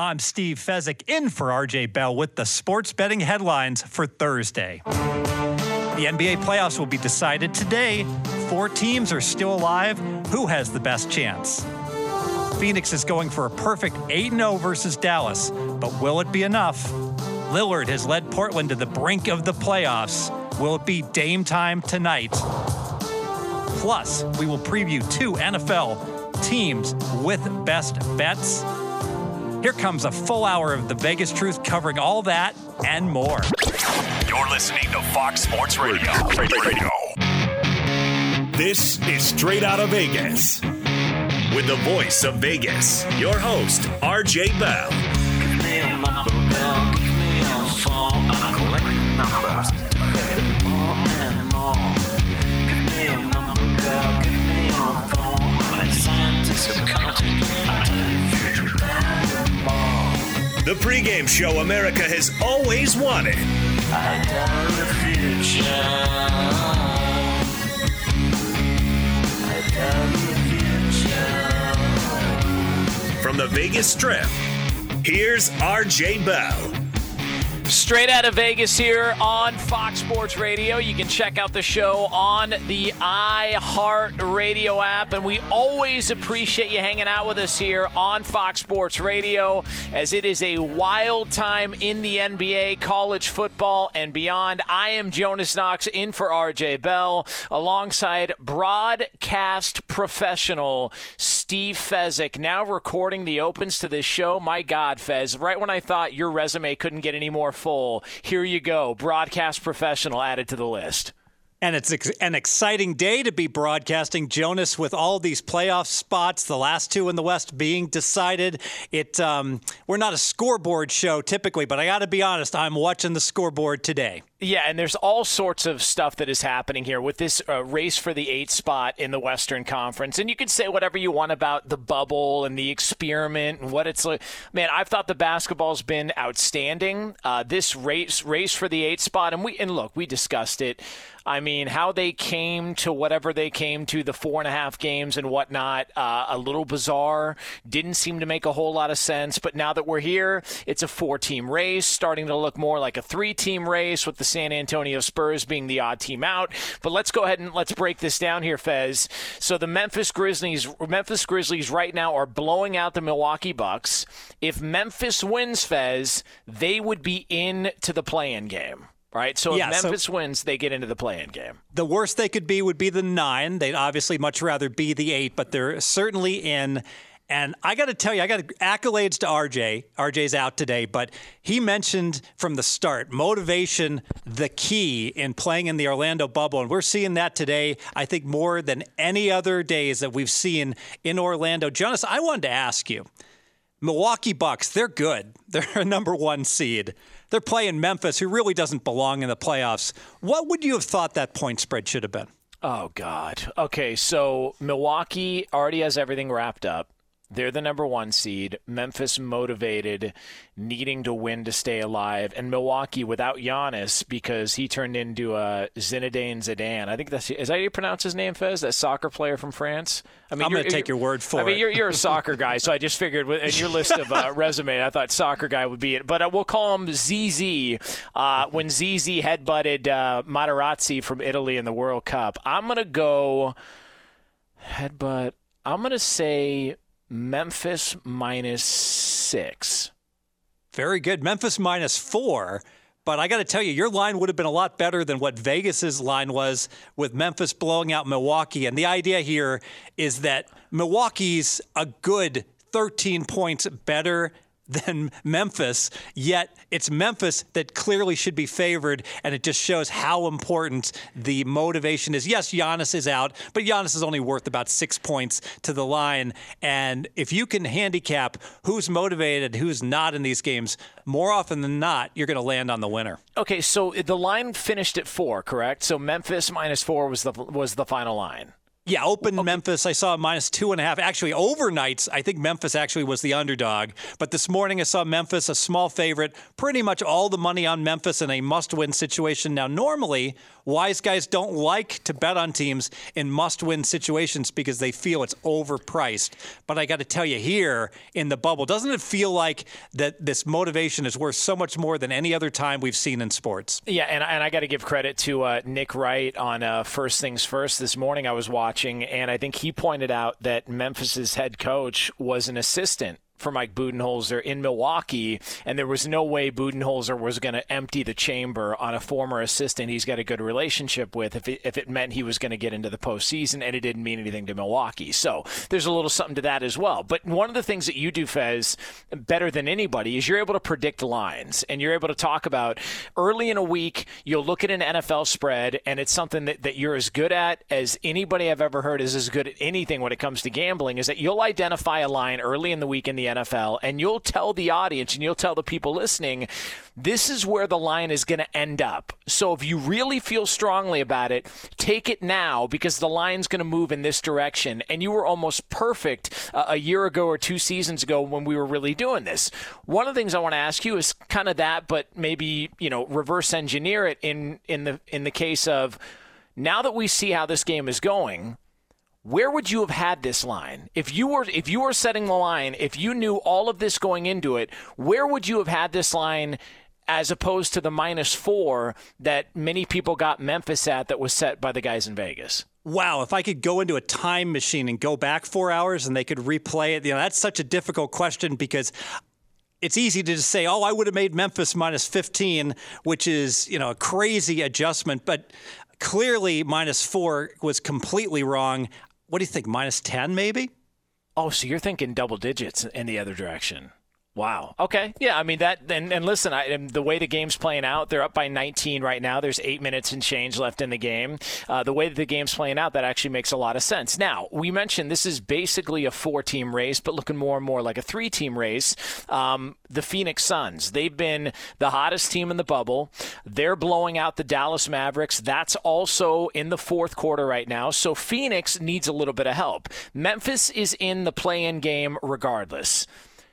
I'm Steve Fezzik in for RJ Bell with the sports betting headlines for Thursday. The NBA playoffs will be decided today. Four teams are still alive. Who has the best chance? Phoenix is going for a perfect 8 0 versus Dallas, but will it be enough? Lillard has led Portland to the brink of the playoffs. Will it be Dame time tonight? Plus, we will preview two NFL teams with best bets. Here comes a full hour of the Vegas Truth covering all that and more. You're listening to Fox Sports Radio. Radio. This is Straight Out of Vegas. With the voice of Vegas, your host, RJ Bell. The pregame show America has always wanted. From the Vegas Strip, here's RJ Bell. Straight out of Vegas here on Fox Sports Radio. You can check out the show on the iHeart Radio app. And we always appreciate you hanging out with us here on Fox Sports Radio as it is a wild time in the NBA, college football, and beyond. I am Jonas Knox in for RJ Bell alongside broadcast professional Steve Fezzik, now recording the opens to this show. My God, Fez, right when I thought your resume couldn't get any more full, here you go. Broadcast professional added to the list. And it's an exciting day to be broadcasting, Jonas, with all these playoff spots, the last two in the West being decided. It um, we're not a scoreboard show typically, but I got to be honest, I'm watching the scoreboard today. Yeah, and there's all sorts of stuff that is happening here with this uh, race for the eighth spot in the Western Conference. And you can say whatever you want about the bubble and the experiment and what it's like. Man, I've thought the basketball's been outstanding. Uh, this race race for the eighth spot, and we and look, we discussed it. I mean, how they came to whatever they came to, the four and a half games and whatnot, uh, a little bizarre. Didn't seem to make a whole lot of sense. But now that we're here, it's a four team race, starting to look more like a three team race with the San Antonio Spurs being the odd team out. But let's go ahead and let's break this down here, Fez. So the Memphis Grizzlies, Memphis Grizzlies right now are blowing out the Milwaukee Bucks. If Memphis wins, Fez, they would be in to the play-in game. Right, so if yeah, Memphis so wins, they get into the play-in game. The worst they could be would be the nine. They'd obviously much rather be the eight, but they're certainly in. And I got to tell you, I got accolades to RJ. RJ's out today, but he mentioned from the start motivation, the key in playing in the Orlando bubble. And we're seeing that today, I think, more than any other days that we've seen in Orlando. Jonas, I wanted to ask you Milwaukee Bucks, they're good. They're a number one seed. They're playing Memphis, who really doesn't belong in the playoffs. What would you have thought that point spread should have been? Oh, God. Okay, so Milwaukee already has everything wrapped up. They're the number one seed. Memphis motivated, needing to win to stay alive, and Milwaukee without Giannis because he turned into a Zinedine Zidane. I think that's is that how you pronounce his name, Fez? That soccer player from France. I mean, I'm going to take your word for I it. I mean, you're, you're a soccer guy, so I just figured in your list of uh, resume, I thought soccer guy would be it. But uh, we'll call him ZZ. Uh, when ZZ headbutted uh, Materazzi from Italy in the World Cup, I'm going to go headbutt. I'm going to say Memphis minus six. Very good. Memphis minus four. But I got to tell you, your line would have been a lot better than what Vegas's line was with Memphis blowing out Milwaukee. And the idea here is that Milwaukee's a good 13 points better than Memphis, yet it's Memphis that clearly should be favored, and it just shows how important the motivation is. Yes, Giannis is out, but Giannis is only worth about six points to the line. And if you can handicap who's motivated, who's not in these games, more often than not, you're going to land on the winner. Okay, so the line finished at four, correct? So Memphis minus four was the was the final line. Yeah, open okay. Memphis. I saw minus two and a half. Actually, overnights, I think Memphis actually was the underdog. But this morning, I saw Memphis, a small favorite, pretty much all the money on Memphis in a must win situation. Now, normally, wise guys don't like to bet on teams in must win situations because they feel it's overpriced. But I got to tell you, here in the bubble, doesn't it feel like that this motivation is worth so much more than any other time we've seen in sports? Yeah, and, and I got to give credit to uh, Nick Wright on uh, First Things First. This morning, I was watching watching, and I think he pointed out that Memphis's head coach was an assistant for Mike Budenholzer in Milwaukee, and there was no way Budenholzer was going to empty the chamber on a former assistant he's got a good relationship with if it, if it meant he was going to get into the postseason, and it didn't mean anything to Milwaukee. So there's a little something to that as well. But one of the things that you do, Fez, better than anybody is you're able to predict lines, and you're able to talk about early in a week, you'll look at an NFL spread, and it's something that, that you're as good at as anybody I've ever heard is as good at anything when it comes to gambling, is that you'll identify a line early in the week in the NFL, and you'll tell the audience and you'll tell the people listening, this is where the line is going to end up. So if you really feel strongly about it, take it now because the line's going to move in this direction. And you were almost perfect uh, a year ago or two seasons ago when we were really doing this. One of the things I want to ask you is kind of that, but maybe you know reverse engineer it in in the in the case of now that we see how this game is going where would you have had this line if you were if you were setting the line if you knew all of this going into it where would you have had this line as opposed to the minus four that many people got memphis at that was set by the guys in vegas wow if i could go into a time machine and go back four hours and they could replay it you know that's such a difficult question because it's easy to just say, oh, I would have made Memphis minus 15, which is, you know, a crazy adjustment. But clearly, minus four was completely wrong what do you think? Minus 10, maybe? Oh, so you're thinking double digits in the other direction. Wow. Okay. Yeah. I mean that. And, and listen, I, and the way the game's playing out, they're up by 19 right now. There's eight minutes and change left in the game. Uh, the way that the game's playing out, that actually makes a lot of sense. Now we mentioned this is basically a four-team race, but looking more and more like a three-team race. Um, the Phoenix Suns. They've been the hottest team in the bubble. They're blowing out the Dallas Mavericks. That's also in the fourth quarter right now. So Phoenix needs a little bit of help. Memphis is in the play-in game regardless.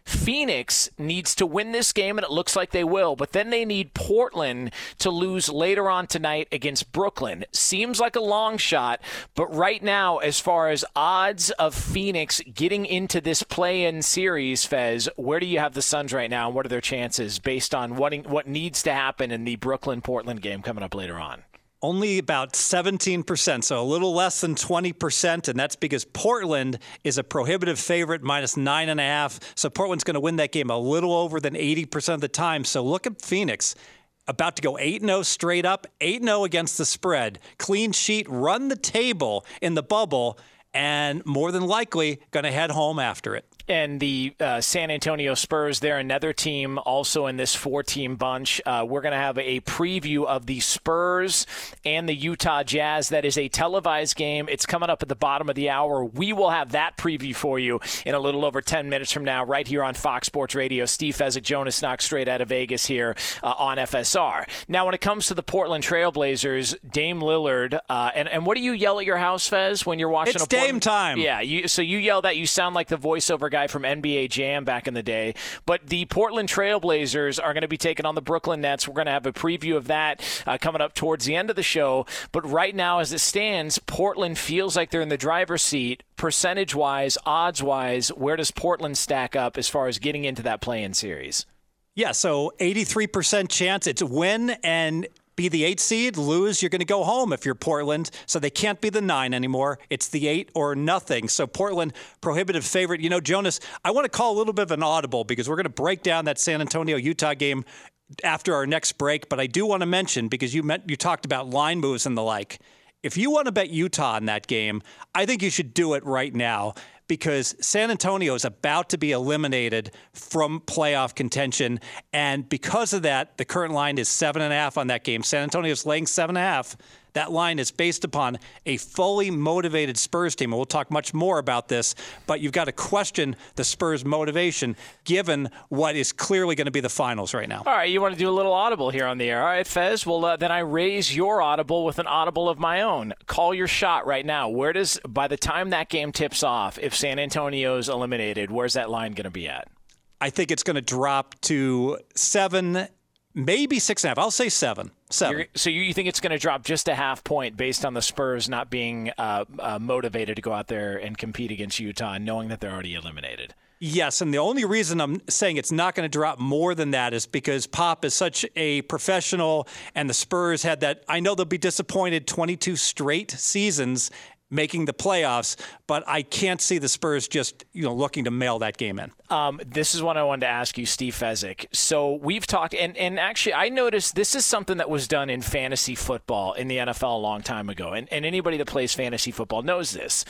Phoenix needs to win this game, and it looks like they will, but then they need Portland to lose later on tonight against Brooklyn. Seems like a long shot, but right now, as far as odds of Phoenix getting into this play in series, Fez, where do you have the Suns right now, and what are their chances based on what, what needs to happen in the Brooklyn Portland game coming up later on? Only about 17%, so a little less than 20%. And that's because Portland is a prohibitive favorite, minus nine and a half. So Portland's going to win that game a little over than 80% of the time. So look at Phoenix. About to go 8 0 straight up, 8 0 against the spread. Clean sheet, run the table in the bubble, and more than likely going to head home after it and the uh, San Antonio Spurs. They're another team also in this four team bunch. Uh, we're going to have a preview of the Spurs and the Utah Jazz. That is a televised game. It's coming up at the bottom of the hour. We will have that preview for you in a little over 10 minutes from now, right here on Fox Sports Radio. Steve Fezzik, Jonas Knox, straight out of Vegas here uh, on FSR. Now, when it comes to the Portland Trailblazers, Dame Lillard, uh, and, and what do you yell at your house, Fez, when you're watching it's a Dame time. Yeah, you, so you yell that. You sound like the voiceover guy from NBA Jam back in the day. But the Portland Trailblazers are going to be taking on the Brooklyn Nets. We're going to have a preview of that uh, coming up towards the end of the show. But right now, as it stands, Portland feels like they're in the driver's seat. Percentage wise, odds wise, where does Portland stack up as far as getting into that play in series? Yeah, so 83% chance it's win and be the eight seed, lose, you're going to go home if you're Portland. So they can't be the nine anymore. It's the eight or nothing. So Portland, prohibitive favorite. You know, Jonas, I want to call a little bit of an audible because we're going to break down that San Antonio Utah game after our next break. But I do want to mention because you you talked about line moves and the like. If you want to bet Utah in that game, I think you should do it right now because San Antonio is about to be eliminated from playoff contention. And because of that, the current line is seven and a half on that game. San Antonio is laying seven and a half. That line is based upon a fully motivated Spurs team. And we'll talk much more about this, but you've got to question the Spurs' motivation given what is clearly going to be the finals right now. All right, you want to do a little audible here on the air. All right, Fez, well, uh, then I raise your audible with an audible of my own. Call your shot right now. Where does, by the time that game tips off, if San Antonio's eliminated, where's that line going to be at? I think it's going to drop to seven, maybe six and a half. I'll say seven. 7 You're, so you think it's going to drop just a half point based on the Spurs not being uh, uh, motivated to go out there and compete against Utah, knowing that they're already eliminated? Yes, and the only reason I'm saying it's not going to drop more than that is because Pop is such a professional, and the Spurs had that. I know they'll be disappointed 22 straight seasons, making the playoffs, but I can't see the Spurs just you know looking to mail that game in. Um, this is what I wanted to ask you, Steve Fezzik. So we've talked, and, and actually, I noticed this is something that was done in fantasy football in the NFL a long time ago, and, and anybody that plays fantasy football knows this.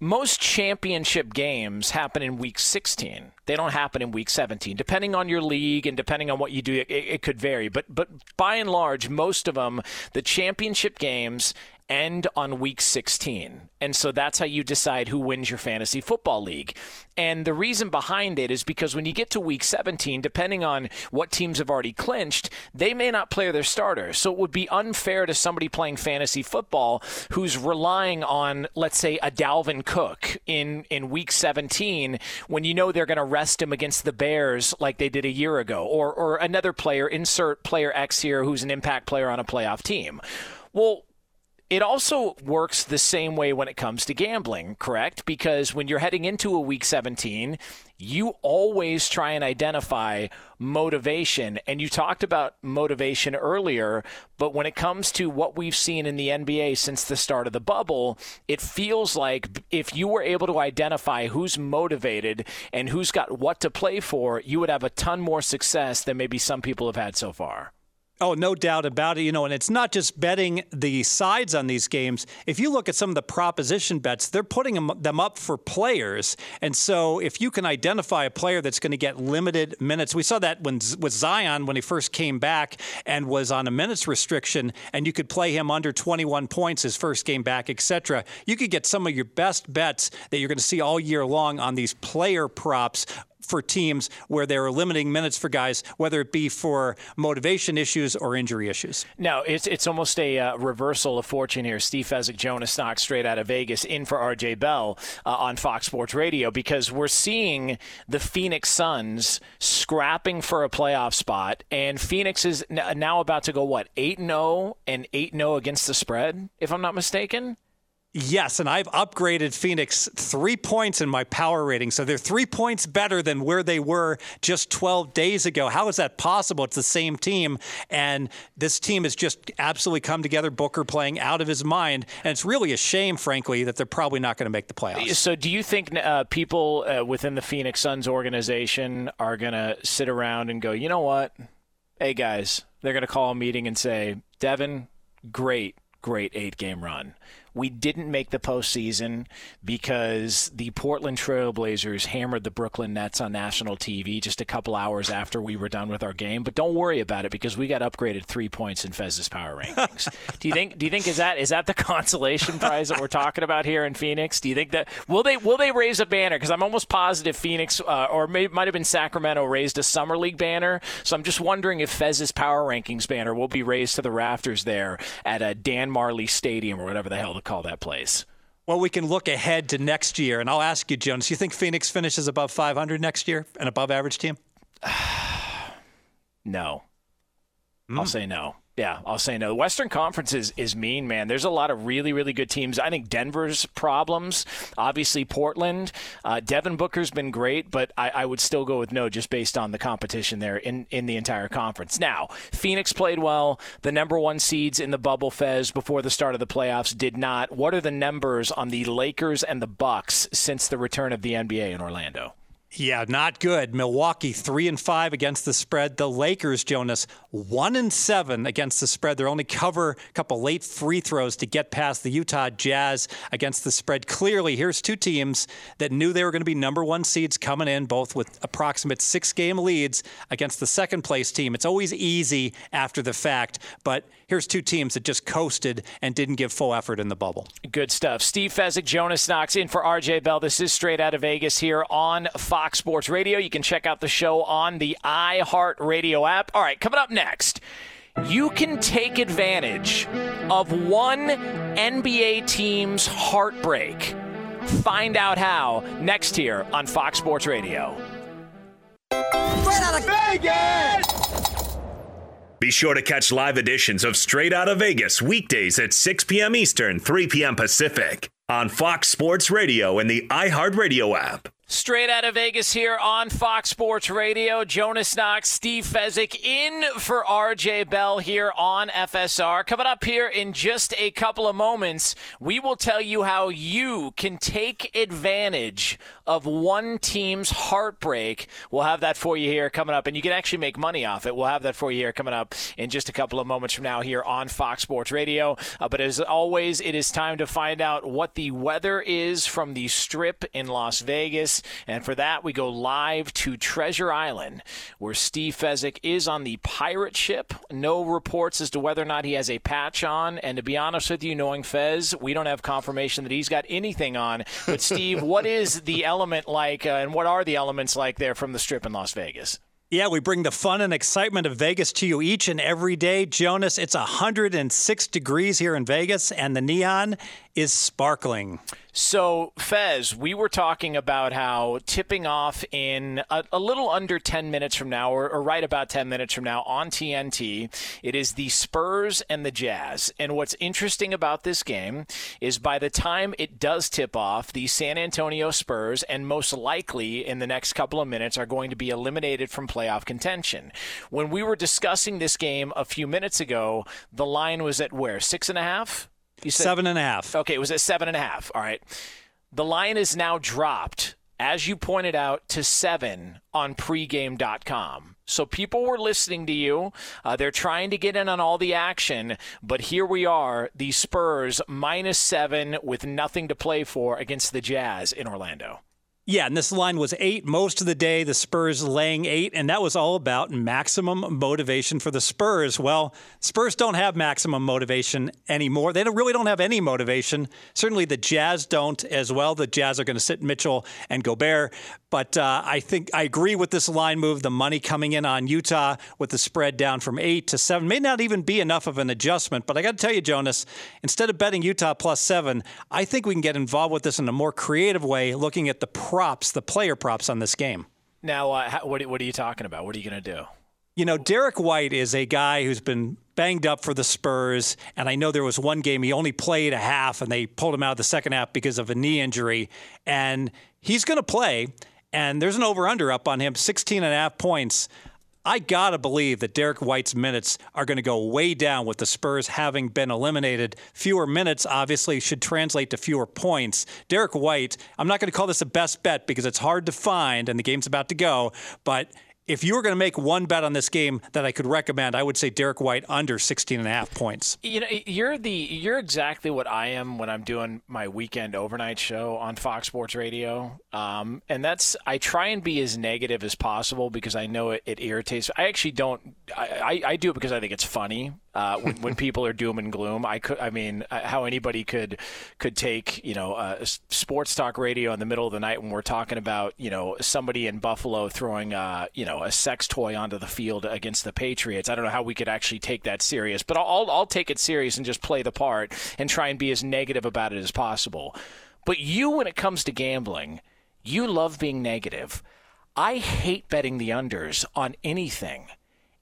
Most championship games happen in week 16. They don't happen in week 17. Depending on your league and depending on what you do, it, it could vary. But but by and large, most of them, the championship games end on week 16. And so that's how you decide who wins your fantasy football league. And the reason behind it is because when you get to week 17, depending on what teams have already clinched, they may not play their starters. So it would be unfair to somebody playing fantasy football who's relying on, let's say, a Dalvin Cook in, in week 17 when you know they're going to rest him against the Bears like they did a year ago, or, or another player, insert player X here who's an impact player on a playoff team. Well, it also works the same way when it comes to gambling, correct? Because when you're heading into a week 17, you always try and identify motivation. And you talked about motivation earlier, but when it comes to what we've seen in the NBA since the start of the bubble, it feels like if you were able to identify who's motivated and who's got what to play for, you would have a ton more success than maybe some people have had so far. Oh, no doubt about it. You know, and it's not just betting the sides on these games. If you look at some of the proposition bets, they're putting them, them up for players. And so if you can identify a player that's going to get limited minutes, we saw that when with Zion when he first came back and was on a minutes restriction, and you could play him under 21 points his first game back, etc. You could get some of your best bets that you're going to see all year long on these player props for teams where they're limiting minutes for guys, whether it be for motivation issues or injury issues. Now, it's it's almost a uh, reversal of fortune here. Steve Fezzik, Jonas Knox, straight out of Vegas, in for RJ Bell uh, on Fox Sports Radio because we're seeing the Phoenix Suns scrapping for a playoff spot, and Phoenix is now about to go what eight and zero oh and eight and zero oh against the spread, if I'm not mistaken. Yes, and I've upgraded Phoenix three points in my power rating. So they're three points better than where they were just 12 days ago. How is that possible? It's the same team. And this team has just absolutely come together. Booker playing out of his mind. And it's really a shame, frankly, that they're probably not going to make the playoffs. So do you think uh, people uh, within the Phoenix Suns organization are going to sit around and go, you know what? Hey, guys, they're going to call a meeting and say, Devin, great, great eight game run. We didn't make the postseason because the Portland Trailblazers hammered the Brooklyn Nets on national TV just a couple hours after we were done with our game. But don't worry about it because we got upgraded three points in Fez's power rankings. do you think? Do you think is that is that the consolation prize that we're talking about here in Phoenix? Do you think that will they will they raise a banner? Because I'm almost positive Phoenix uh, or may, might have been Sacramento raised a summer league banner. So I'm just wondering if Fez's power rankings banner will be raised to the rafters there at a Dan Marley Stadium or whatever the hell the call that place. Well, we can look ahead to next year, and I'll ask you, Jonas. You think Phoenix finishes above 500 next year, an above average team? no. Mm. I'll say no. Yeah, I'll say no. The Western Conference is, is mean, man. There's a lot of really, really good teams. I think Denver's problems, obviously Portland. Uh, Devin Booker's been great, but I, I, would still go with no just based on the competition there in, in the entire conference. Now, Phoenix played well. The number one seeds in the bubble Fez before the start of the playoffs did not. What are the numbers on the Lakers and the Bucks since the return of the NBA in Orlando? Yeah, not good. Milwaukee three and five against the spread. The Lakers, Jonas, one and seven against the spread. They're only cover a couple late free throws to get past the Utah Jazz against the spread. Clearly, here's two teams that knew they were going to be number one seeds coming in, both with approximate six game leads against the second place team. It's always easy after the fact, but here's two teams that just coasted and didn't give full effort in the bubble. Good stuff. Steve Fezzik, Jonas Knox in for RJ Bell. This is straight out of Vegas here on Fox Sports Radio. You can check out the show on the iHeart Radio app. All right, coming up next. You can take advantage of one NBA team's heartbreak. Find out how next here on Fox Sports Radio. Straight out of Vegas! Be sure to catch live editions of Straight Out of Vegas weekdays at 6 p.m. Eastern, 3 p.m. Pacific on Fox Sports Radio and the iHeartRadio app. Straight out of Vegas here on Fox Sports Radio. Jonas Knox, Steve Fezzik in for RJ Bell here on FSR. Coming up here in just a couple of moments, we will tell you how you can take advantage of one team's heartbreak. We'll have that for you here coming up, and you can actually make money off it. We'll have that for you here coming up in just a couple of moments from now here on Fox Sports Radio. Uh, but as always, it is time to find out what the weather is from the strip in Las Vegas. And for that, we go live to Treasure Island, where Steve Fezzik is on the pirate ship. No reports as to whether or not he has a patch on. And to be honest with you, knowing Fez, we don't have confirmation that he's got anything on. But, Steve, what is the element like, uh, and what are the elements like there from the strip in Las Vegas? Yeah, we bring the fun and excitement of Vegas to you each and every day. Jonas, it's 106 degrees here in Vegas, and the neon is sparkling. So, Fez, we were talking about how tipping off in a, a little under 10 minutes from now, or, or, right about 10 minutes from now on TNT, it is the Spurs and the Jazz. And what's interesting about this game is by the time it does tip off, the San Antonio Spurs, and most likely in the next couple of minutes, are going to be eliminated from playoff contention. When we were discussing this game a few minutes ago, the line was at where? Six and a half? You said, seven and a half. Okay, it was at seven and a half. All right. The line is now dropped, as you pointed out, to seven on pregame.com. So people were listening to you. Uh, they're trying to get in on all the action. But here we are, the Spurs minus seven with nothing to play for against the Jazz in Orlando. Yeah, and this line was eight most of the day, the Spurs laying eight, and that was all about maximum motivation for the Spurs. Well, Spurs don't have maximum motivation anymore. They don't, really don't have any motivation. Certainly the Jazz don't as well. The Jazz are going to sit Mitchell and Gobert. But uh, I think I agree with this line move. The money coming in on Utah with the spread down from eight to seven may not even be enough of an adjustment. But I got to tell you, Jonas, instead of betting Utah plus seven, I think we can get involved with this in a more creative way, looking at the props, the player props on this game. Now, uh, how, what, what are you talking about? What are you going to do? You know, Derrick White is a guy who's been banged up for the Spurs. And I know there was one game he only played a half and they pulled him out of the second half because of a knee injury. And he's going to play and there's an over under up on him, 16 and a half points. I got to believe that Derrick White's minutes are going to go way down with the Spurs having been eliminated. Fewer minutes obviously should translate to fewer points. Derrick White, I'm not going to call this a best bet because it's hard to find and the game's about to go, but if you were going to make one bet on this game that I could recommend, I would say Derrick White under 16 and a half points. You know, you're the you're exactly what I am when I'm doing my weekend overnight show on Fox Sports Radio. Um, and that's I try and be as negative as possible because I know it, it irritates. I actually don't. I, I, I do it because I think it's funny uh, when, when people are doom and gloom. I could, I mean, uh, how anybody could could take you know uh, sports talk radio in the middle of the night when we're talking about you know somebody in Buffalo throwing uh, you know a sex toy onto the field against the Patriots. I don't know how we could actually take that serious, but I'll I'll take it serious and just play the part and try and be as negative about it as possible. But you, when it comes to gambling, you love being negative. I hate betting the unders on anything.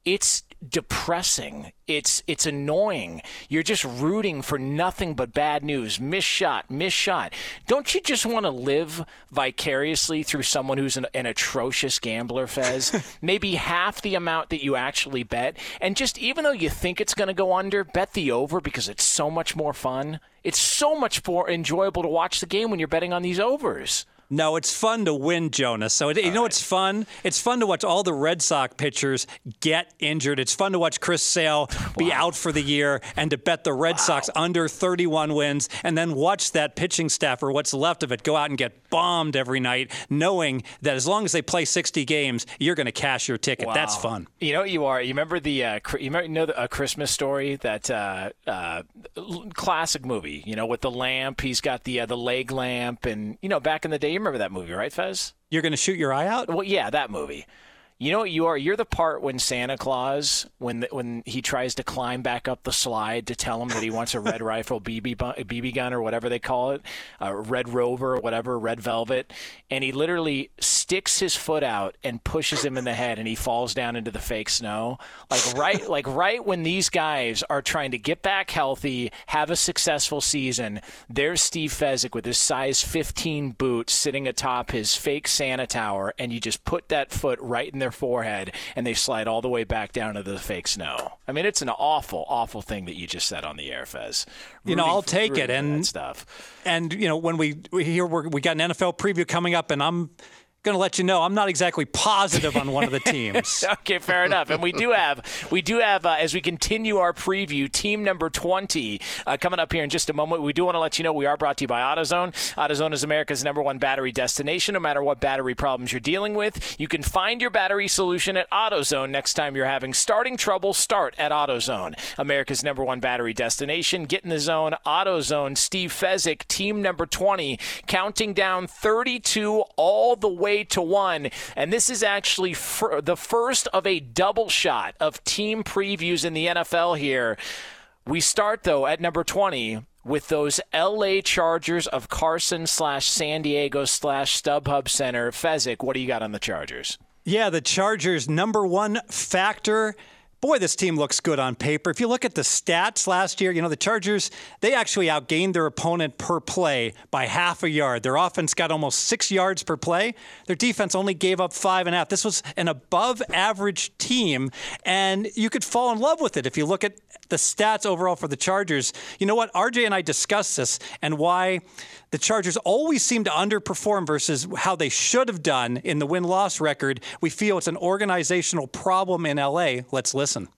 It's depressing. It's it's annoying. You're just rooting for nothing but bad news. Miss shot, miss shot. Don't you just want to live vicariously through someone who's an, an atrocious gambler, Fez? Maybe half the amount that you actually bet, and just even though you think it's going to go under, bet the over because it's so much more fun. It's so much more enjoyable to watch the game when you're betting on these overs. No, it's fun to win, Jonas. So it, you know right. it's fun? It's fun to watch all the Red Sox pitchers get injured. It's fun to watch Chris Sale wow. be out for the year and to bet the Red wow. Sox under 31 wins and then watch that pitching staff or what's left of it go out and get bombed every night, knowing that as long as they play 60 games, you're going to cash your ticket. Wow. That's fun. You know what you are? You remember the uh, you know the, a Christmas story that uh, uh, classic movie, you know, with the lamp. He's got the uh, the leg lamp, and you know, back in the day, you remember that movie, right, Fez? You're going to shoot your eye out? Well, yeah, that movie. You know what you are? You're the part when Santa Claus, when the, when he tries to climb back up the slide to tell him that he wants a red rifle BB BB gun or whatever they call it, a red rover or whatever, red velvet, and he literally sticks his foot out and pushes him in the head, and he falls down into the fake snow. Like right, like right when these guys are trying to get back healthy, have a successful season, there's Steve Fezzik with his size 15 boot sitting atop his fake Santa tower, and you just put that foot right in their forehead, and they slide all the way back down to the fake snow. I mean, it's an awful, awful thing that you just said on the air, Fez. you know, I'll take it and stuff. And you know, when we, we hear we got an NFL preview coming up, and I'm going to let you know I'm not exactly positive on one of the teams. okay, fair enough. And we do have we do have uh, as we continue our preview, team number 20 uh, coming up here in just a moment. We do want to let you know we are brought to you by AutoZone. AutoZone is America's number one battery destination. No matter what battery problems you're dealing with, you can find your battery solution at AutoZone. Next time you're having starting trouble, start at AutoZone. America's number one battery destination. Get in the zone. AutoZone. Steve Fezzik, team number 20, counting down 32 all the way to one. And this is actually fr- the first of a double shot of team previews in the NFL here. We start, though, at number 20 with those LA Chargers of Carson slash San Diego slash StubHub Center. Fezzik, what do you got on the Chargers? Yeah, the Chargers' number one factor boy, this team looks good on paper. If you look at the stats last year, you know, the Chargers, they actually outgained their opponent per play by half a yard. Their offense got almost six yards per play. Their defense only gave up five and a half. This was an above average team, and you could fall in love with it if you look at the stats overall for the Chargers. You know what? RJ and I discussed this and why the Chargers always seem to underperform versus how they should have done in the win loss record. We feel it's an organizational problem in LA. Let's listen.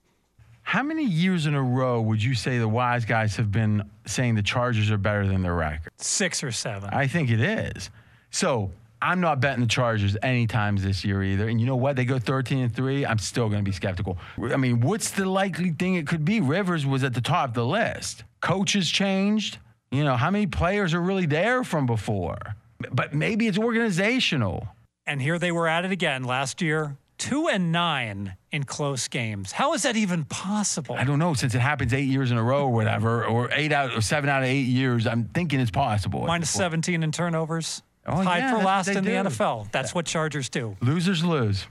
How many years in a row would you say the wise guys have been saying the Chargers are better than their record? Six or seven. I think it is. So I'm not betting the Chargers any times this year either. And you know what? They go 13 and 3. I'm still going to be skeptical. I mean, what's the likely thing it could be? Rivers was at the top of the list. Coaches changed. You know, how many players are really there from before? But maybe it's organizational. And here they were at it again last year, two and nine in close games. How is that even possible? I don't know. Since it happens eight years in a row or whatever, or eight out or seven out of eight years, I'm thinking it's possible. Minus 17 in turnovers. Oh, Tied yeah, for last in do. the NFL. That's what Chargers do. Losers lose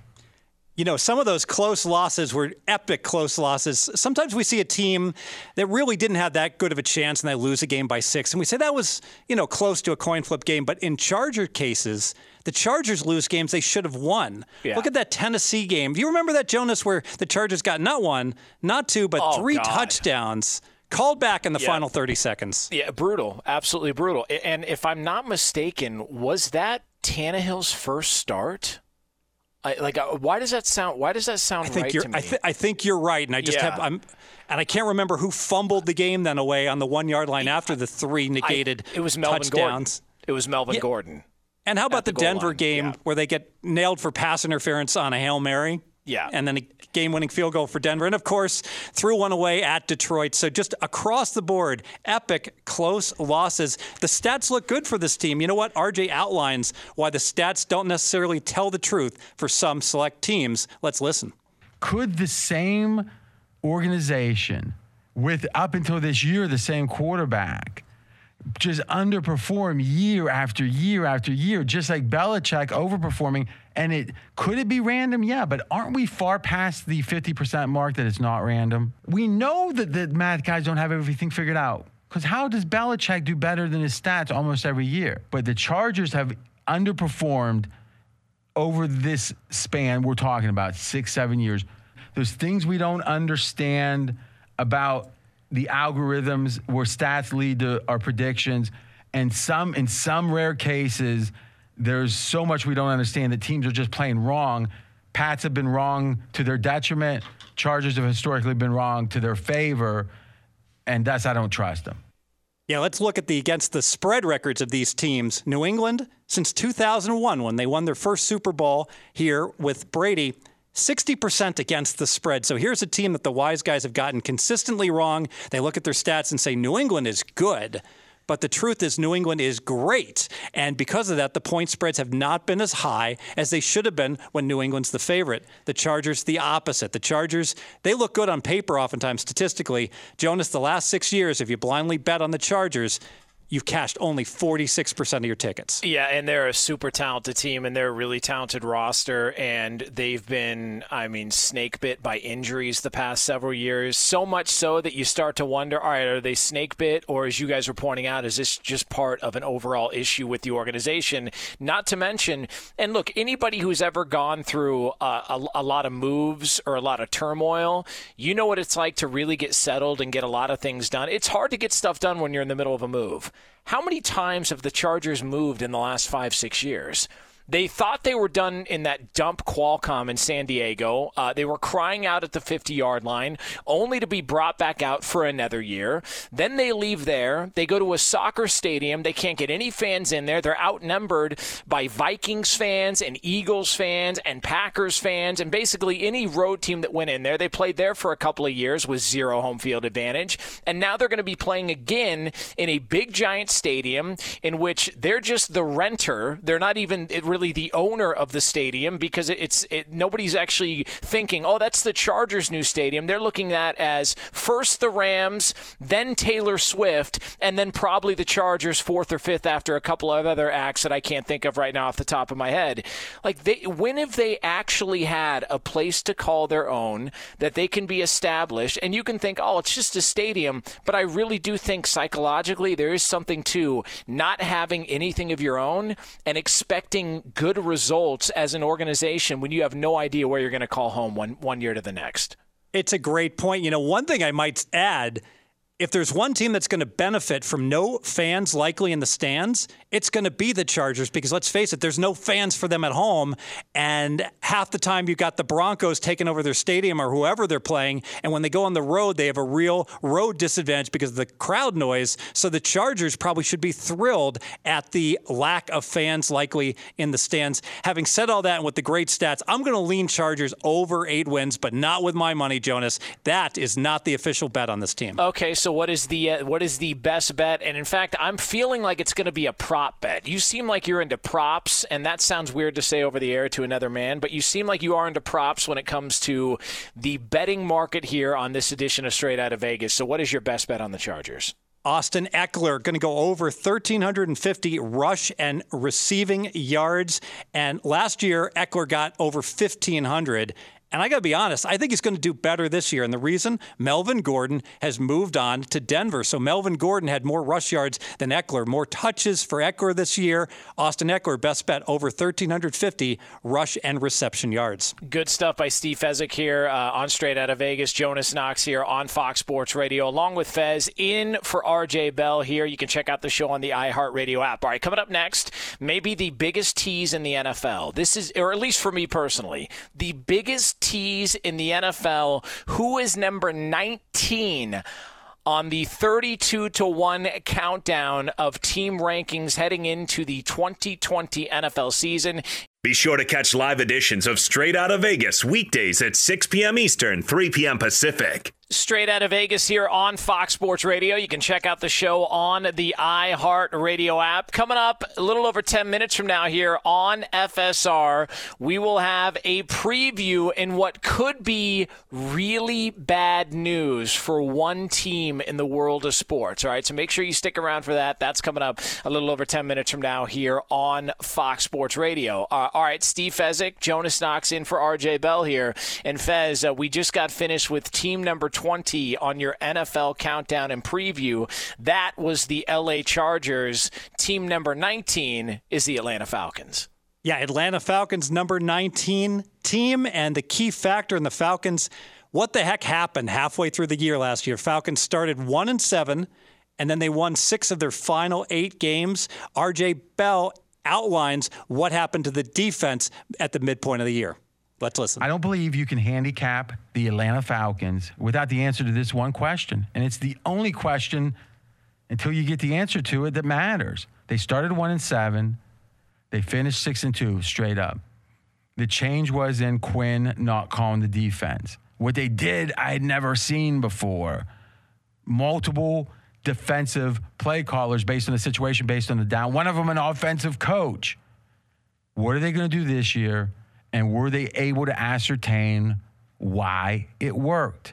you know, some of those close losses were epic close losses. Sometimes we see a team that really didn't have that good of a chance and they lose a game by six. And we say that was, you know, close to a coin flip game. But in Charger cases, the Chargers lose games they should have won. Yeah. Look at that Tennessee game. Do you remember that, Jonas, where the Chargers got not one, not two, but oh, three God. touchdowns? Called back in the yeah. final 30 seconds. Yeah, brutal. Absolutely brutal. And if I'm not mistaken, was that Tannehill's first start? Like, uh, why does that sound? Why does that sound I think right you're, to me? I, th- I, think you're right, and I just yeah. have I'm, and I can't remember who fumbled the game then away on the one yard line after the three negated. I, it was Melvin touchdowns. Gordon. It was Melvin yeah. Gordon. And how about the, the Denver line. game yeah. where they get nailed for pass interference on a hail mary? Yeah. And then a game winning field goal for Denver. And of course, threw one away at Detroit. So just across the board, epic close losses. The stats look good for this team. You know what? RJ outlines why the stats don't necessarily tell the truth for some select teams. Let's listen. Could the same organization, with up until this year, the same quarterback, just underperform year after year after year, just like Belichick overperforming. And it could it be random? Yeah, but aren't we far past the 50% mark that it's not random? We know that the math guys don't have everything figured out. Because how does Belichick do better than his stats almost every year? But the Chargers have underperformed over this span we're talking about six, seven years. There's things we don't understand about the algorithms where stats lead to our predictions, and some in some rare cases, there's so much we don't understand that teams are just playing wrong. Pats have been wrong to their detriment. Chargers have historically been wrong to their favor. And that's, I don't trust them. Yeah, let's look at the against the spread records of these teams. New England, since 2001, when they won their first Super Bowl here with Brady, 60% against the spread. So here's a team that the wise guys have gotten consistently wrong. They look at their stats and say New England is good. But the truth is, New England is great. And because of that, the point spreads have not been as high as they should have been when New England's the favorite. The Chargers, the opposite. The Chargers, they look good on paper oftentimes statistically. Jonas, the last six years, if you blindly bet on the Chargers, you've cashed only 46% of your tickets. Yeah, and they're a super talented team and they're a really talented roster and they've been I mean snake bit by injuries the past several years. So much so that you start to wonder, all right, are they snake bit or as you guys were pointing out is this just part of an overall issue with the organization? Not to mention and look, anybody who's ever gone through a, a, a lot of moves or a lot of turmoil, you know what it's like to really get settled and get a lot of things done. It's hard to get stuff done when you're in the middle of a move. How many times have the Chargers moved in the last five, six years? They thought they were done in that dump Qualcomm in San Diego. Uh, they were crying out at the 50 yard line, only to be brought back out for another year. Then they leave there. They go to a soccer stadium. They can't get any fans in there. They're outnumbered by Vikings fans and Eagles fans and Packers fans and basically any road team that went in there. They played there for a couple of years with zero home field advantage. And now they're going to be playing again in a big giant stadium in which they're just the renter. They're not even it really really the owner of the stadium because it's it, nobody's actually thinking, oh, that's the Chargers' new stadium. They're looking at as first the Rams, then Taylor Swift, and then probably the Chargers fourth or fifth after a couple of other acts that I can't think of right now off the top of my head. Like, they, when have they actually had a place to call their own that they can be established? And you can think, oh, it's just a stadium, but I really do think psychologically there is something to not having anything of your own and expecting good results as an organization when you have no idea where you're going to call home one, one year to the next. It's a great point. You know, one thing I might add if there's one team that's going to benefit from no fans likely in the stands, it's going to be the Chargers because let's face it, there's no fans for them at home. And half the time you've got the Broncos taking over their stadium or whoever they're playing. And when they go on the road, they have a real road disadvantage because of the crowd noise. So the Chargers probably should be thrilled at the lack of fans likely in the stands. Having said all that and with the great stats, I'm going to lean Chargers over eight wins, but not with my money, Jonas. That is not the official bet on this team. Okay, so so what is the uh, what is the best bet? And in fact, I'm feeling like it's going to be a prop bet. You seem like you're into props, and that sounds weird to say over the air to another man, but you seem like you are into props when it comes to the betting market here on this edition of Straight Out of Vegas. So what is your best bet on the Chargers? Austin Ekeler going to go over 1,350 rush and receiving yards. And last year, Eckler got over 1,500. And I got to be honest, I think he's going to do better this year. And the reason Melvin Gordon has moved on to Denver. So Melvin Gordon had more rush yards than Ekeler, more touches for Ekeler this year. Austin Ekeler, best bet, over 1,350 rush and reception yards. Good stuff by Steve Fezzik here uh, on Straight Out of Vegas. Jonas Knox here on Fox Sports Radio, along with Fez in for RJ Bell here. You can check out the show on the iHeartRadio app. All right, coming up next, maybe the biggest tease in the NFL. This is, or at least for me personally, the biggest tease in the NFL. Who is number 19? on the 32 to 1 countdown of team rankings heading into the 2020 NFL season. Be sure to catch live editions of Straight Out of Vegas weekdays at 6 p.m. Eastern, 3 p.m. Pacific. Straight out of Vegas here on Fox Sports Radio. You can check out the show on the iHeart Radio app. Coming up a little over 10 minutes from now here on FSR, we will have a preview in what could be really bad news for one team in the world of sports. All right, so make sure you stick around for that. That's coming up a little over 10 minutes from now here on Fox Sports Radio. Uh, all right, Steve Fezzik, Jonas Knox in for RJ Bell here. And Fez, uh, we just got finished with team number 20 on your NFL countdown and preview. That was the LA Chargers. Team number 19 is the Atlanta Falcons. Yeah, Atlanta Falcons number 19 team and the key factor in the Falcons what the heck happened halfway through the year last year? Falcons started 1 and 7 and then they won 6 of their final 8 games. RJ Bell outlines what happened to the defense at the midpoint of the year. Let's listen. I don't believe you can handicap the Atlanta Falcons without the answer to this one question. And it's the only question until you get the answer to it that matters. They started one and seven. They finished six and two straight up. The change was in Quinn not calling the defense. What they did, I had never seen before. Multiple defensive play callers based on the situation, based on the down. One of them, an offensive coach. What are they going to do this year? And were they able to ascertain why it worked?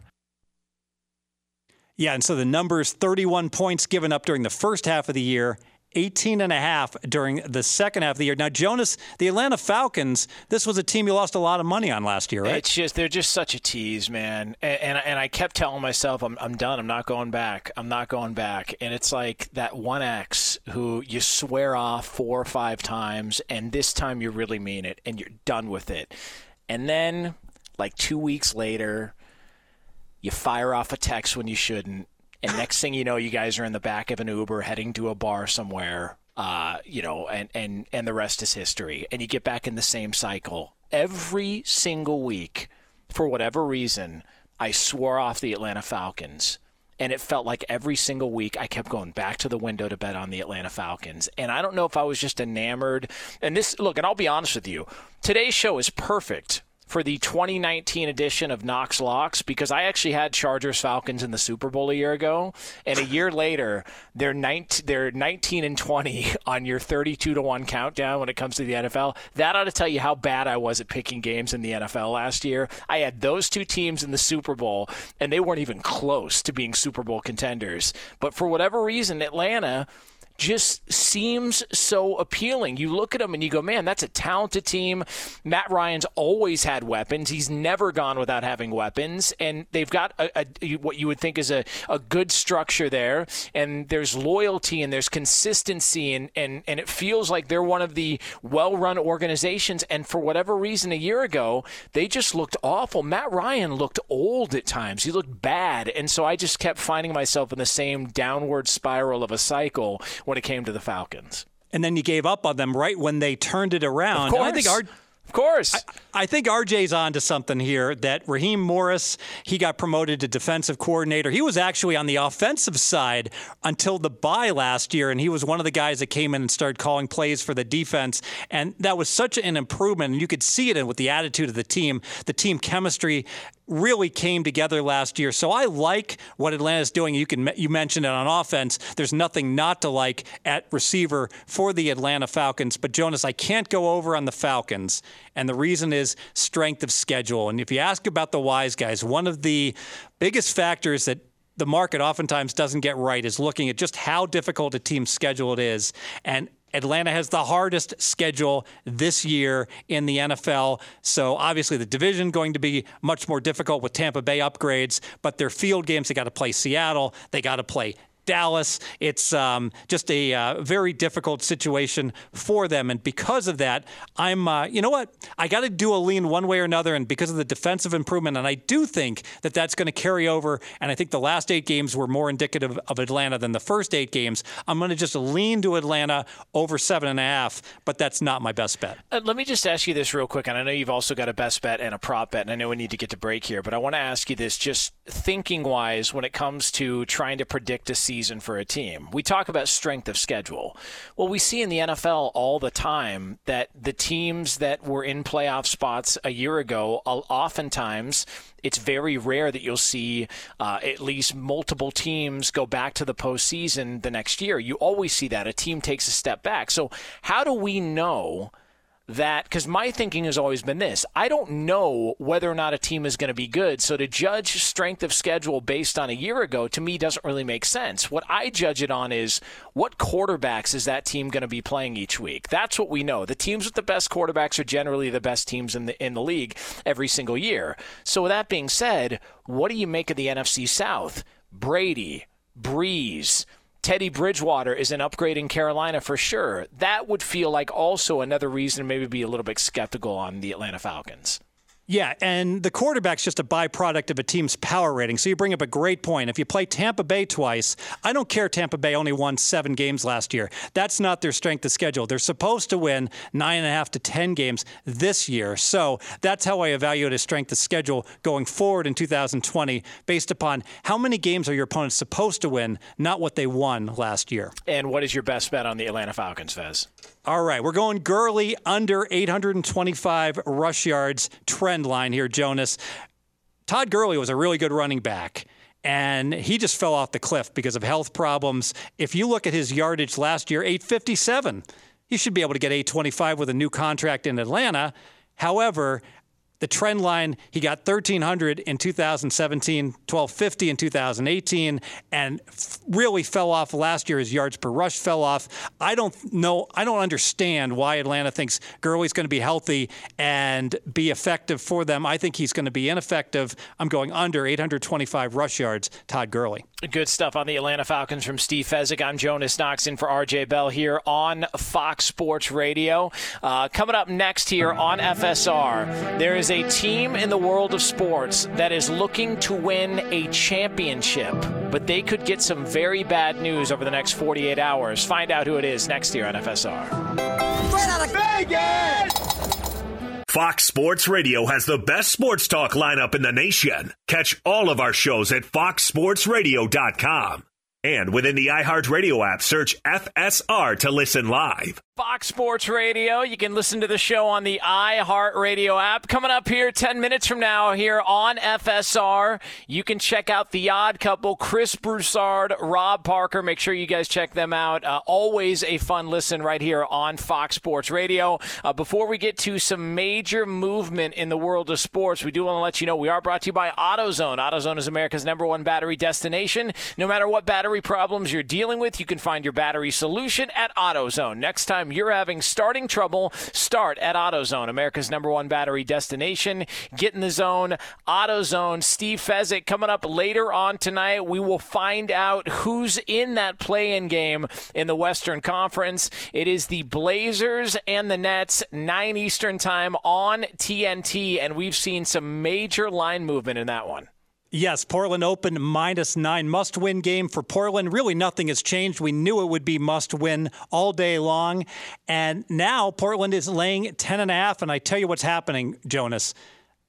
Yeah, and so the numbers 31 points given up during the first half of the year, 18 and a half during the second half of the year. Now, Jonas, the Atlanta Falcons, this was a team you lost a lot of money on last year, right? It's just they're just such a tease, man. And and, and I kept telling myself, I'm I'm done. I'm not going back. I'm not going back. And it's like that one ex who you swear off four or five times, and this time you really mean it, and you're done with it. And then, like two weeks later, you fire off a text when you shouldn't and next thing you know, you guys are in the back of an Uber heading to a bar somewhere. Uh, you know, and and and the rest is history. And you get back in the same cycle every single week. For whatever reason, I swore off the Atlanta Falcons. And it felt like every single week I kept going back to the window to bet on the Atlanta Falcons. And I don't know if I was just enamored. And this, look, and I'll be honest with you, today's show is perfect for the 2019 edition of Knox Locks because I actually had Chargers Falcons in the Super Bowl a year ago, and a year later they're 19, they're 19 and 20 on your 32 to one countdown when it comes to the NFL. That ought to tell you how bad I was at picking games in the NFL last year. I had those two teams in the Super Bowl, and they weren't even close to being Super Bowl contenders. But for whatever reason, Atlanta just seems so appealing. You look at them and you go, man, that's a talented team. Matt Ryan's always had weapons. He's never gone without having weapons. And they've got a, a, what you would think is a, a good structure there. And there's loyalty and there's consistency. And, and, and it feels like they're one of the well run organizations. And for whatever reason, a year ago, they just looked awful. Matt Ryan looked old at times. He looked bad. And so I just kept finding myself in the same downward spiral of a cycle when it came to the Falcons. And then you gave up on them right when they turned it around. Of course. I think our of course. I, I, think RJ's on to something here that Raheem Morris, he got promoted to defensive coordinator. He was actually on the offensive side until the bye last year, and he was one of the guys that came in and started calling plays for the defense. And that was such an improvement, and you could see it in with the attitude of the team, the team chemistry really came together last year. So I like what Atlanta's doing. You can you mentioned it on offense. There's nothing not to like at receiver for the Atlanta Falcons. But Jonas, I can't go over on the Falcons, and the reason is strength of schedule. And if you ask about the wise guys, one of the biggest factors that the market oftentimes doesn't get right is looking at just how difficult a team's schedule it is. And Atlanta has the hardest schedule this year in the NFL. So obviously the division going to be much more difficult with Tampa Bay upgrades, but their field games they got to play Seattle, they got to play Dallas. It's um, just a uh, very difficult situation for them. And because of that, I'm, uh, you know what? I got to do a lean one way or another. And because of the defensive improvement, and I do think that that's going to carry over. And I think the last eight games were more indicative of Atlanta than the first eight games. I'm going to just lean to Atlanta over seven and a half, but that's not my best bet. Uh, let me just ask you this real quick. And I know you've also got a best bet and a prop bet. And I know we need to get to break here, but I want to ask you this just thinking wise when it comes to trying to predict a season season for a team. We talk about strength of schedule. Well, we see in the NFL all the time that the teams that were in playoff spots a year ago, oftentimes it's very rare that you'll see uh, at least multiple teams go back to the postseason the next year. You always see that a team takes a step back. So, how do we know? That because my thinking has always been this I don't know whether or not a team is going to be good. So to judge strength of schedule based on a year ago to me doesn't really make sense. What I judge it on is what quarterbacks is that team going to be playing each week. That's what we know. The teams with the best quarterbacks are generally the best teams in the in the league every single year. So with that being said, what do you make of the NFC South? Brady, Brees, Teddy Bridgewater is an upgrade in Carolina for sure. That would feel like also another reason to maybe be a little bit skeptical on the Atlanta Falcons. Yeah, and the quarterback's just a byproduct of a team's power rating. So you bring up a great point. If you play Tampa Bay twice, I don't care Tampa Bay only won seven games last year. That's not their strength of schedule. They're supposed to win nine and a half to 10 games this year. So that's how I evaluate a strength of schedule going forward in 2020 based upon how many games are your opponents supposed to win, not what they won last year. And what is your best bet on the Atlanta Falcons, Fez? All right, we're going Gurley under 825 rush yards trend line here, Jonas. Todd Gurley was a really good running back and he just fell off the cliff because of health problems. If you look at his yardage last year, 857. He should be able to get 825 with a new contract in Atlanta. However, the trend line, he got 1,300 in 2017, 1,250 in 2018, and really fell off last year. His yards per rush fell off. I don't know, I don't understand why Atlanta thinks Gurley's going to be healthy and be effective for them. I think he's going to be ineffective. I'm going under 825 rush yards, Todd Gurley. Good stuff on the Atlanta Falcons from Steve Fezzik. I'm Jonas Knox in for RJ Bell here on Fox Sports Radio. Uh, coming up next here on FSR, there is a team in the world of sports that is looking to win a championship, but they could get some very bad news over the next 48 hours. Find out who it is next year on FSR. Right out of Vegas! Fox Sports Radio has the best sports talk lineup in the nation. Catch all of our shows at foxsportsradio.com. And within the iHeartRadio app, search FSR to listen live. Fox Sports Radio. You can listen to the show on the iHeartRadio app. Coming up here 10 minutes from now here on FSR, you can check out The Odd Couple, Chris Broussard, Rob Parker. Make sure you guys check them out. Uh, always a fun listen right here on Fox Sports Radio. Uh, before we get to some major movement in the world of sports, we do want to let you know we are brought to you by AutoZone. AutoZone is America's number one battery destination. No matter what battery problems you're dealing with, you can find your battery solution at AutoZone. Next time, you're having starting trouble, start at AutoZone, America's number one battery destination. Get in the zone. AutoZone, Steve Fezzik coming up later on tonight. We will find out who's in that play-in game in the Western Conference. It is the Blazers and the Nets, 9 Eastern time on TNT, and we've seen some major line movement in that one. Yes, Portland open minus nine. Must win game for Portland. Really, nothing has changed. We knew it would be must win all day long. And now Portland is laying 10 and a half. And I tell you what's happening, Jonas.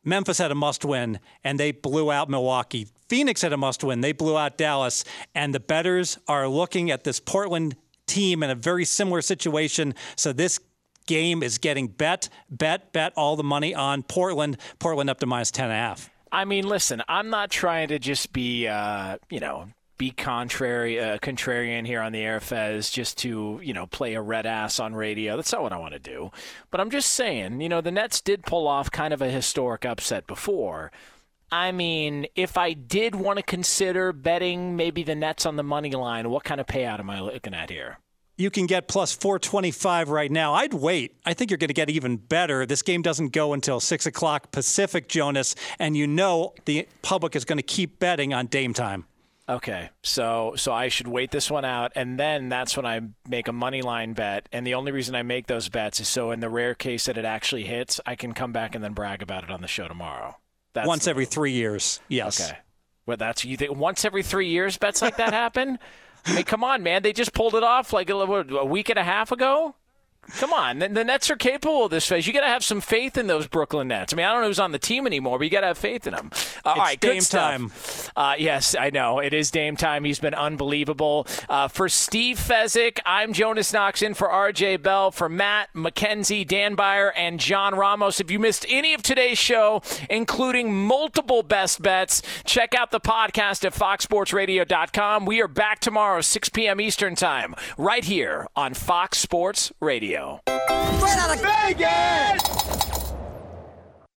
Memphis had a must win, and they blew out Milwaukee. Phoenix had a must win. They blew out Dallas. And the bettors are looking at this Portland team in a very similar situation. So this game is getting bet, bet, bet all the money on Portland. Portland up to minus 10 and a half. I mean, listen, I'm not trying to just be, uh, you know, be contrary, uh, contrarian here on the air, Fez, just to you know play a red ass on radio. That's not what I want to do. But I'm just saying, you know, the Nets did pull off kind of a historic upset before. I mean, if I did want to consider betting maybe the Nets on the money line, what kind of payout am I looking at here? You can get plus 425 right now. I'd wait. I think you're going to get even better. This game doesn't go until 6 o'clock Pacific, Jonas, and you know the public is going to keep betting on Dame time. Okay, so so I should wait this one out, and then that's when I make a money line bet. And the only reason I make those bets is so in the rare case that it actually hits, I can come back and then brag about it on the show tomorrow. That's once every three years, yes. Okay, well that's you think once every three years bets like that happen. I mean, come on, man. They just pulled it off like a, a week and a half ago. Come on, the, the, Nets are capable of this phase. You got to have some faith in those Brooklyn Nets. I mean, I don't know who's on the team anymore, but you got to have faith in them. Uh, all right, Dame time. Uh, yes, I know it is Dame time. He's been unbelievable. Uh, for Steve Fezzik, I'm Jonas Knox in for R.J. Bell. For Matt McKenzie, Dan Byer, and John Ramos. If you missed any of today's show, including multiple best bets, check out the podcast at foxsportsradio.com. We are back tomorrow, 6 p.m. Eastern time, right here on Fox Sports Radio. Straight out of Vegas!